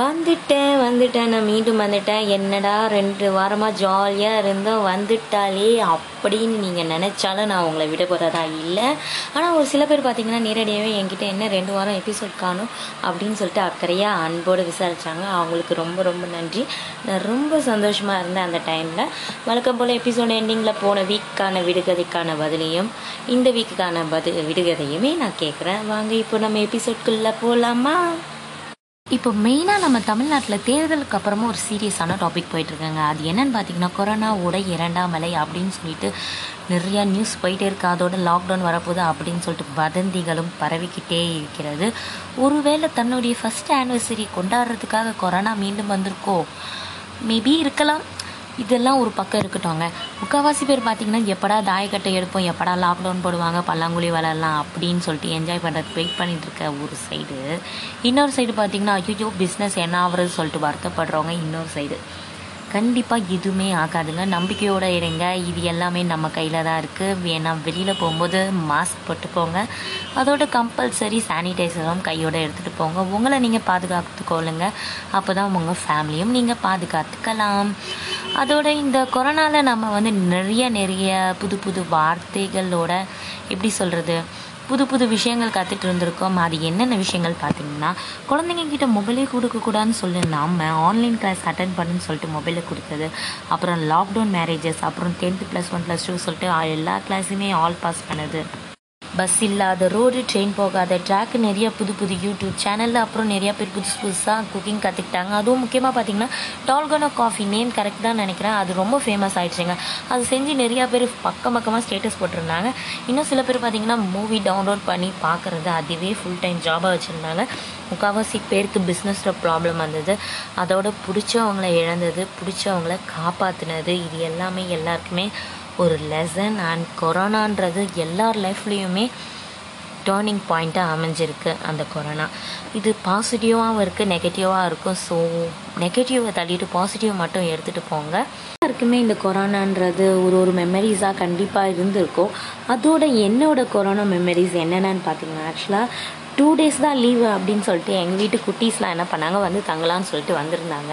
வந்துட்டேன் வந்துட்டேன் நான் மீண்டும் வந்துட்டேன். என்னடா ரெண்டு வாரமாக ஜாலியாக இருந்தோம் வந்துட்டாலே அப்படின்னு நீங்கள் நினச்சாலும் நான் உங்களை விட போகிறதா இல்லை. ஆனால் ஒரு சில பேர் பார்த்தீங்கன்னா நேரடியாகவே என்கிட்ட என்ன ரெண்டு வாரம் எபிசோட் காணும் அப்படின்னு சொல்லிட்டு அக்கறையாக அன்போடு விசாரித்தாங்க அவங்களுக்கு ரொம்ப ரொம்ப நன்றி. நான் ரொம்ப சந்தோஷமாக இருந்தேன் அந்த டைமில் வழக்கம் போல் எபிசோட் எண்டிங்கில் போன வீக்கான விடுகதைக்கான பதிலையும் இந்த வீக்குக்கான பதில் விடுகதையுமே நான் கேட்குறேன் வாங்க இப்போ நம்ம எபிசோட்குள்ளே போகலாமா இப்போ மெயினாக நம்ம தமிழ்நாட்டில் தேர்தலுக்கு அப்புறமா ஒரு சீரியஸான டாபிக் போயிட்டுருக்காங்க. அது என்னன்னு பார்த்தீங்கன்னா கொரோனாவோட இரண்டாம் அலை அப்படின்னு சொல்லிட்டு நிறையா நியூஸ் போயிட்டே இருக்கு. அதோட லாக்டவுன் வரப்போகுது அப்படின்னு சொல்லிட்டு வதந்திகளும் பரவிக்கிட்டே இருக்கிறது. ஒருவேளை தன்னுடைய ஃபஸ்ட் ஆனிவர்சரி கொண்டாடுறதுக்காக கொரோனா மீண்டும் வந்திருக்கோ? மேபி இருக்கலாம். இதெல்லாம் ஒரு பக்கம் இருக்கட்டும்ங்க. முக்கால்வாசி பேர் பார்த்தீங்கன்னா எப்படா தாயக்கட்டை எடுப்போம் எப்படா லாக்டவுன் போடுவாங்க பல்லாங்குழி விளாட்லாம் அப்படின்னு சொல்லிட்டு என்ஜாய் பண்ணுறதுக்கு வெயிட் பண்ணிட்டு இருக்க ஒரு சைடு இன்னொரு சைடு பார்த்தீங்கன்னா ஐயோ பிஸ்னஸ் என்ன ஆகுறது சொல்லிட்டு வருத்தப்படுறவங்க இன்னொரு சைடு கண்டிப்பாக எதுவுமே ஆகாதுங்க. நம்பிக்கையோடு இருங்க. இது எல்லாமே நம்ம கையில் தான் இருக்குது வேணா வெளியில் போகும்போது மாஸ்க் போட்டுக்கோங்க அதோட கம்பல்சரி சானிடைசரும் கையோடு எடுத்துகிட்டு போங்க. உங்களை நீங்கள் பாதுகாத்துக்கொள்ளுங்க அப்போ தான் உங்கள் ஃபேமிலியும் நீங்கள் பாதுகாத்துக்கலாம். அதோட இந்த கொரோனாவில் நம்ம வந்து நிறைய நிறைய புது புது வார்த்தைகளோட எப்படி சொல்கிறது புது புது விஷயங்கள் கற்றுட்டு இருந்திருக்கோம். அது என்னென்ன விஷயங்கள் பார்த்தீங்கன்னா குழந்தைங்க கிட்ட மொபைலே கொடுக்கக்கூடாதுன்னு சொல்லி நாம ஆன்லைன் கிளாஸ் அட்டன் பண்ணுன்னு சொல்லிட்டு மொபைலை கொடுத்தது. அப்புறம் லாக்டவுன் மேரேஜஸ் அப்புறம் tenth plus one plus two சொல்லிட்டு எல்லா கிளாஸுமே ஆல் பாஸ் பண்ணுது. பஸ் இல்லாத ரோடு ட்ரெயின் போகாத ட்ராக் நிறைய புது புது யூடியூப் சேனலில் அப்புறம் நிறையா பேர் புதுசு புதுசாக குக்கிங் கற்றுக்கிட்டாங்க அதுவும் முக்கியமாக பார்த்தீங்கன்னா டால்கனோ காஃபி நேம் கரெக்ட் தான் நினைக்கிறேன். அது ரொம்ப ஃபேமஸ் ஆகிடுச்சுங்க அது செஞ்சு நிறையா பேர் பக்கம் பக்கமாக ஸ்டேட்டஸ் போட்டிருந்தாங்க. இன்னும் சில பேர் பார்த்தீங்கன்னா மூவி டவுன்லோட் பண்ணி பார்க்குறது அதுவே ஃபுல் டைம் ஜாபாக வச்சுருந்தாங்க. முக்கால்வாசி பேருக்கு பிஸ்னஸில் ப்ராப்ளம் வந்தது. அதோட பிடிச்சவங்கள இழந்தது பிடிச்சவங்கள காப்பாற்றினது இது எல்லாமே எல்லாருக்குமே ஒரு லெசன் அண்ட் கொரோனான்றது எல்லார் லைஃப்லேயுமே டேர்னிங் பாயிண்ட்டாக அமைஞ்சிருக்கு அந்த கொரோனா இது பாசிட்டிவாகவும் இருக்குது நெகட்டிவாக இருக்கும். ஸோ நெகட்டிவை தள்ளிட்டு பாசிட்டிவ் மட்டும் எடுத்துகிட்டு போங்க. எல்லாருக்குமே இந்த கொரோனான்றது ஒரு ஒரு மெமரிஸாக கண்டிப்பாக இருந்திருக்கும். அதோட என்னோட கொரோனா மெமரிஸ் என்னென்னு பார்த்தீங்கன்னா ஆக்சுவலாக டூ டேஸ் தான் லீவு அப்படின்னு சொல்லிட்டு எங்கள் வீட்டு குட்டீஸ்லாம் என்ன பண்ணாங்க வந்து தங்கலான்னு சொல்லிட்டு வந்திருந்தாங்க.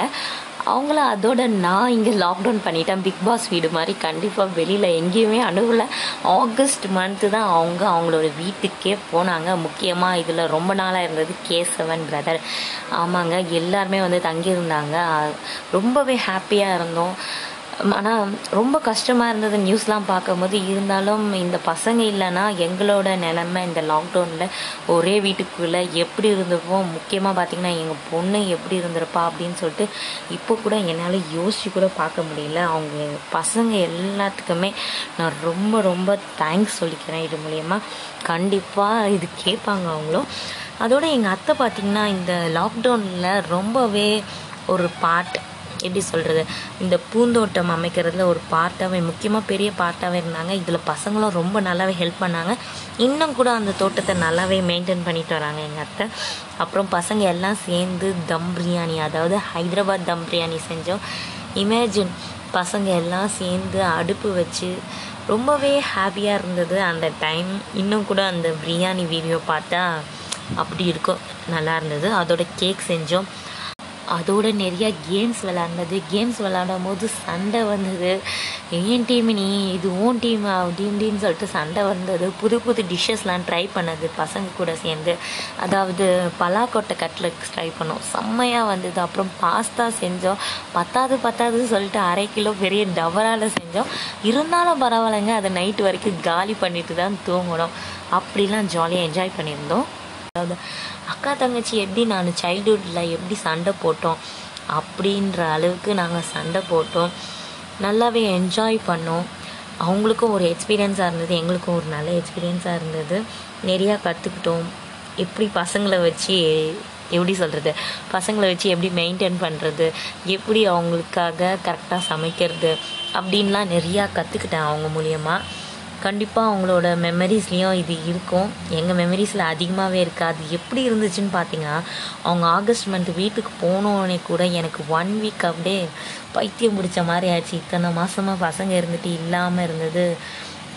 அவங்கள அதோட நான் இங்கே லாக்டவுன் பண்ணிட்டேன். பிக் பாஸ் வீடு மாதிரி கண்டிப்பாக வெளியில் எங்கேயுமே அணுகலை. ஆகஸ்ட் மந்த்து தான் அவங்க அவங்களோட வீட்டுக்கே போனாங்க. முக்கியமாக இதில் ரொம்ப நாளாக இருந்தது கேசவன் பிரதர் ஆமாங்க எல்லாருமே வந்து தங்கியிருந்தாங்க. ரொம்பவே ஹாப்பியாக இருந்தோம். ஆனால் ரொம்ப கஷ்டமாக இருந்தது நியூஸ்லாம் பார்க்கும்போது இருந்தாலும் இந்த பசங்க இல்லைன்னா எங்களோட நிலமை இந்த லாக்டவுனில் ஒரே வீட்டுக்குள்ளே எப்படி இருந்திருப்போம்? முக்கியமாக பார்த்திங்கன்னா எங்கள் பொண்ணு எப்படி இருந்திருப்பா அப்படின்னு சொல்லிட்டு இப்போ கூட என்னால் யோசிச்சு கூட பார்க்க முடியல. அவங்க பசங்க எல்லாத்துக்குமே நான் ரொம்ப ரொம்ப தேங்க்ஸ் சொல்லிக்கிறேன் இது மூலயமா. கண்டிப்பாக இது கேட்பாங்க அவங்களும். அதோட எங்கள் அத்தை பார்த்திங்கன்னா இந்த லாக்டவுனில் ரொம்பவே ஒரு எப்படி சொல்கிறது இந்த பூந்தோட்டம் அமைக்கிறதுல ஒரு பார்ட்டாகவே முக்கியமாக பெரிய பார்ட்டாகவே இருந்தாங்க. இதில் பசங்களும் ரொம்ப நல்லாவே ஹெல்ப் பண்ணாங்க. இன்னும் கூட அந்த தோட்டத்தை நல்லாவே மெயின்டைன் பண்ணிட்டு வராங்க எங்கள் அத்தை. அப்புறம் பசங்க எல்லாம் சேர்ந்து தம் பிரியாணி அதாவது ஹைதராபாத் தம் பிரியாணி செஞ்சோம். இமேஜின் பசங்க எல்லாம் சேர்ந்து அடுப்பு வச்சு ரொம்பவே ஹாப்பியாக இருந்தது அந்த டைம் இன்னும் கூட அந்த பிரியாணி வீடியோ பார்த்தா அப்படி இருக்கும் நல்லா இருந்தது. அதோட கேக் செஞ்சோம். அதோட நிறையா கேம்ஸ் விளாண்டது கேம்ஸ் விளாடும் போது சண்டை வந்தது. ஏன் டீம் நீ இது ஓன் டீம் அப்படி டீம் சொல்லிட்டு சண்டை வந்தது. புது புது டிஷ்ஷஸ்லாம் ட்ரை பண்ணது பசங்க கூட சேர்ந்து. அதாவது பலாக்கொட்டை கட்லெட்ஸ் ட்ரை பண்ணோம். செம்மையாக வந்தது. அப்புறம் பாஸ்தா செஞ்சோம். பத்தாது பத்தாதுன்னு சொல்லிட்டு அரை கிலோ பெரிய டவரால் செஞ்சோம். இருந்தாலும் பரவாயில்லைங்க. அதை நைட்டு வரைக்கும் காலி பண்ணிட்டு தான் தூங்கணும். அப்படிலாம் ஜாலியாக என்ஜாய் பண்ணியிருந்தோம். அதாவது அக்கா தங்கச்சி எப்படி நான் சைல்டுஹுட்டில் எப்படி சண்டை போட்டோம் அப்படின்ற அளவுக்கு நாங்கள் சண்டை போட்டோம். நல்லாவே என்ஜாய் பண்ணோம். அவங்களுக்கும் ஒரு எக்ஸ்பீரியன்ஸாக இருந்தது எங்களுக்கும் ஒரு நல்ல எக்ஸ்பீரியன்ஸாக இருந்தது. நிறையா கற்றுக்கிட்டோம் எப்படி பசங்களை வச்சு எப்படி சொல்கிறது பசங்களை வச்சு எப்படி மெயின்டைன் பண்ணுறது எப்படி அவங்களுக்காக கரெக்டாக சமைக்கிறது? அப்படின்லாம் நிறையா கற்றுக்கிட்டேன் அவங்க மூலியமாக கண்டிப்பாக அவங்களோட மெமரிஸ்லேயும் இது இருக்கும். எங்கள் மெமரிஸில் அதிகமாகவே இருக்குது அது எப்படி இருந்துச்சுன்னு பார்த்தீங்கன்னா அவங்க ஆகஸ்ட் மந்த் வீட்டுக்கு போனோடனே கூட எனக்கு ஒன் வீக் அப்படியே பைத்தியம் பிடிச்ச மாதிரி ஆச்சு இத்தனை மாதமாக பசங்க இருந்துட்டு இல்லாமல் இருந்தது.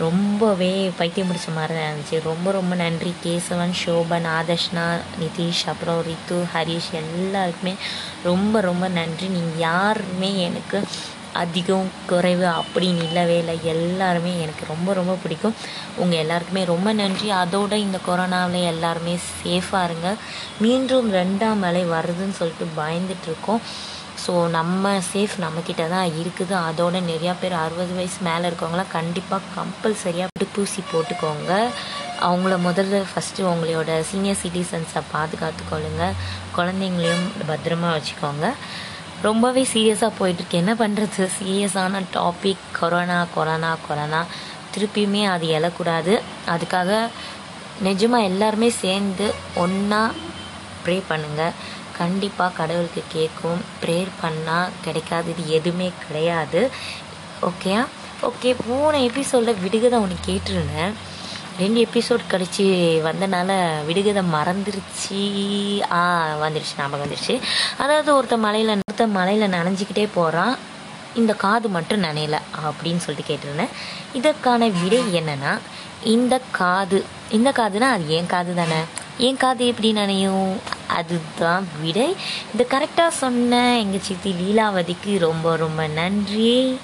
ரொம்பவே பைத்தியம் பிடிச்ச மாதிரி தான் இருந்துச்சு. ரொம்ப ரொம்ப நன்றி. கேசவன் ஷோபன் ஆதர்ஷ்னா நிதிஷ் அப்புறம் ரித்து ஹரிஷ் எல்லாருக்குமே ரொம்ப ரொம்ப நன்றி. நீங்கள் யாருமே எனக்கு அதிகம் குறைவு அப்படின்னு இல்லவே இல்லை. எல்லாருமே எனக்கு ரொம்ப ரொம்ப பிடிக்கும். உங்கள் எல்லாருக்குமே ரொம்ப நன்றி. அதோட இந்த கொரோனாவில் எல்லாருமே சேஃபாக இருங்க. மீண்டும் ரெண்டாம் மலை வருதுன்னு சொல்லிட்டு பயந்துட்டுருக்கோம் ஸோ நம்ம சேஃப் நம்மக்கிட்ட தான் இருக்குது. அதோட நிறையா பேர் அறுபது வயசு மேலே இருக்கவங்களாம் கண்டிப்பாக கம்பல்சரியாக தடுப்பூசி போட்டுக்கோங்க. அவங்கள முதல்ல ஃபஸ்ட்டு உங்களோட சீனியர் சிட்டிசன்ஸை பாதுகாத்துக்கொள்ளுங்க. குழந்தைங்களையும் பத்திரமா வச்சுக்கோங்க. ரொம்பவே சீரியஸாக போயிட்டுருக்கு. என்ன பண்ணுறது சீரியஸான டாபிக் கொரோனா கொரோனா கொரோனா திருப்பியுமே அது எழக்கூடாது. அதுக்காக நிஜமாக எல்லாருமே சேர்ந்து ஒன்றா ப்ரே பண்ணுங்கள் கண்டிப்பாக கடவுளுக்கு கேட்கும். ப்ரேயர் பண்ணால் கிடைக்காதது எதுவுமே கிடையாது. ஓகேயா ஓகே போன எபிசோடில் விடுகதை ஒன்று கேட்டிருந்தேன். ரெண்டு எபிசோட் கழிச்சு வந்தனால விடுகதை மறந்துருச்சு. ஆ வந்துருச்சு ஞாபகம் வந்துருச்சு. அதாவது ஒருத்த மலையில் ஒருத்த மலையில் நனைஞ்சிக்கிட்டே போகிறான் இந்த காது மட்டும் நினையல அப்படின்னு சொல்லிட்டு கேட்டிருந்தேன். இதற்கான விடை என்னன்னா இந்த காது. இந்த காதுனா அது ஏன் காது தானே? ஏன் காது எப்படி நனையும்? அதுதான் விடை. இது கரெக்டாக சொன்ன எங்கள் சித்தி லீலாவதிக்கு ரொம்ப ரொம்ப நன்றி.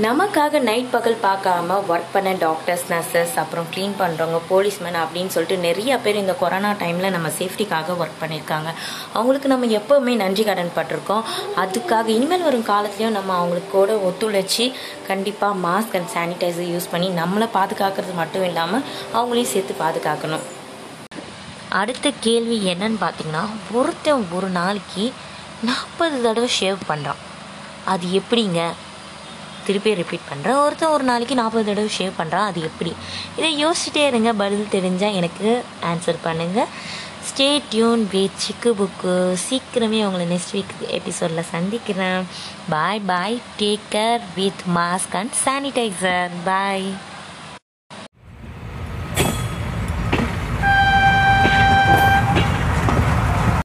நமக்காக நைட் பகல் பார்க்காம ஒர்க் பண்ண டாக்டர்ஸ் நர்சஸ் அப்புறம் க்ளீன் பண்ணுறவங்க போலீஸ்மேன் அப்படின்னு சொல்லிட்டு நிறைய பேர் இந்த கொரோனா டைமில் நம்ம சேஃப்டிக்காக ஒர்க் பண்ணியிருக்காங்க. அவங்களுக்கு நம்ம எப்போவுமே நன்றி கடன் பட்டிருக்கோம். அதுக்காக இனிமேல் வரும் காலத்துலேயும் நம்ம அவங்களுக்கு கூட ஒத்துழைச்சி கண்டிப்பாக மாஸ்க் அண்ட் சானிடைசர் யூஸ் பண்ணி நம்மளை பாதுகாக்கிறது மட்டும் இல்லாமல் அவங்களையும் சேர்த்து பாதுகாக்கணும். அடுத்த கேள்வி என்னன்னு பார்த்தீங்கன்னா ஒருத்தன் ஒரு நாளைக்கு நாற்பது தடவை ஷேவ் பண்ணுறான் அது எப்படிங்க? திருப்பி ரிப்பீட் பண்ணுறேன் ஒருத்தன் ஒரு நாளைக்கு நாற்பது தடவை ஷேவ் பண்ணுறான் அது எப்படி? இதை யோசிச்சுட்டே இருங்க பதில் தெரிஞ்சால் எனக்கு ஆன்சர் பண்ணுங்கள் stay tuned with Chikku Bukku. சீக்கிரமே உங்களை நெக்ஸ்ட் வீக் எபிசோடில் சந்திக்கிறேன். Bye bye take care with mask and sanitizer bye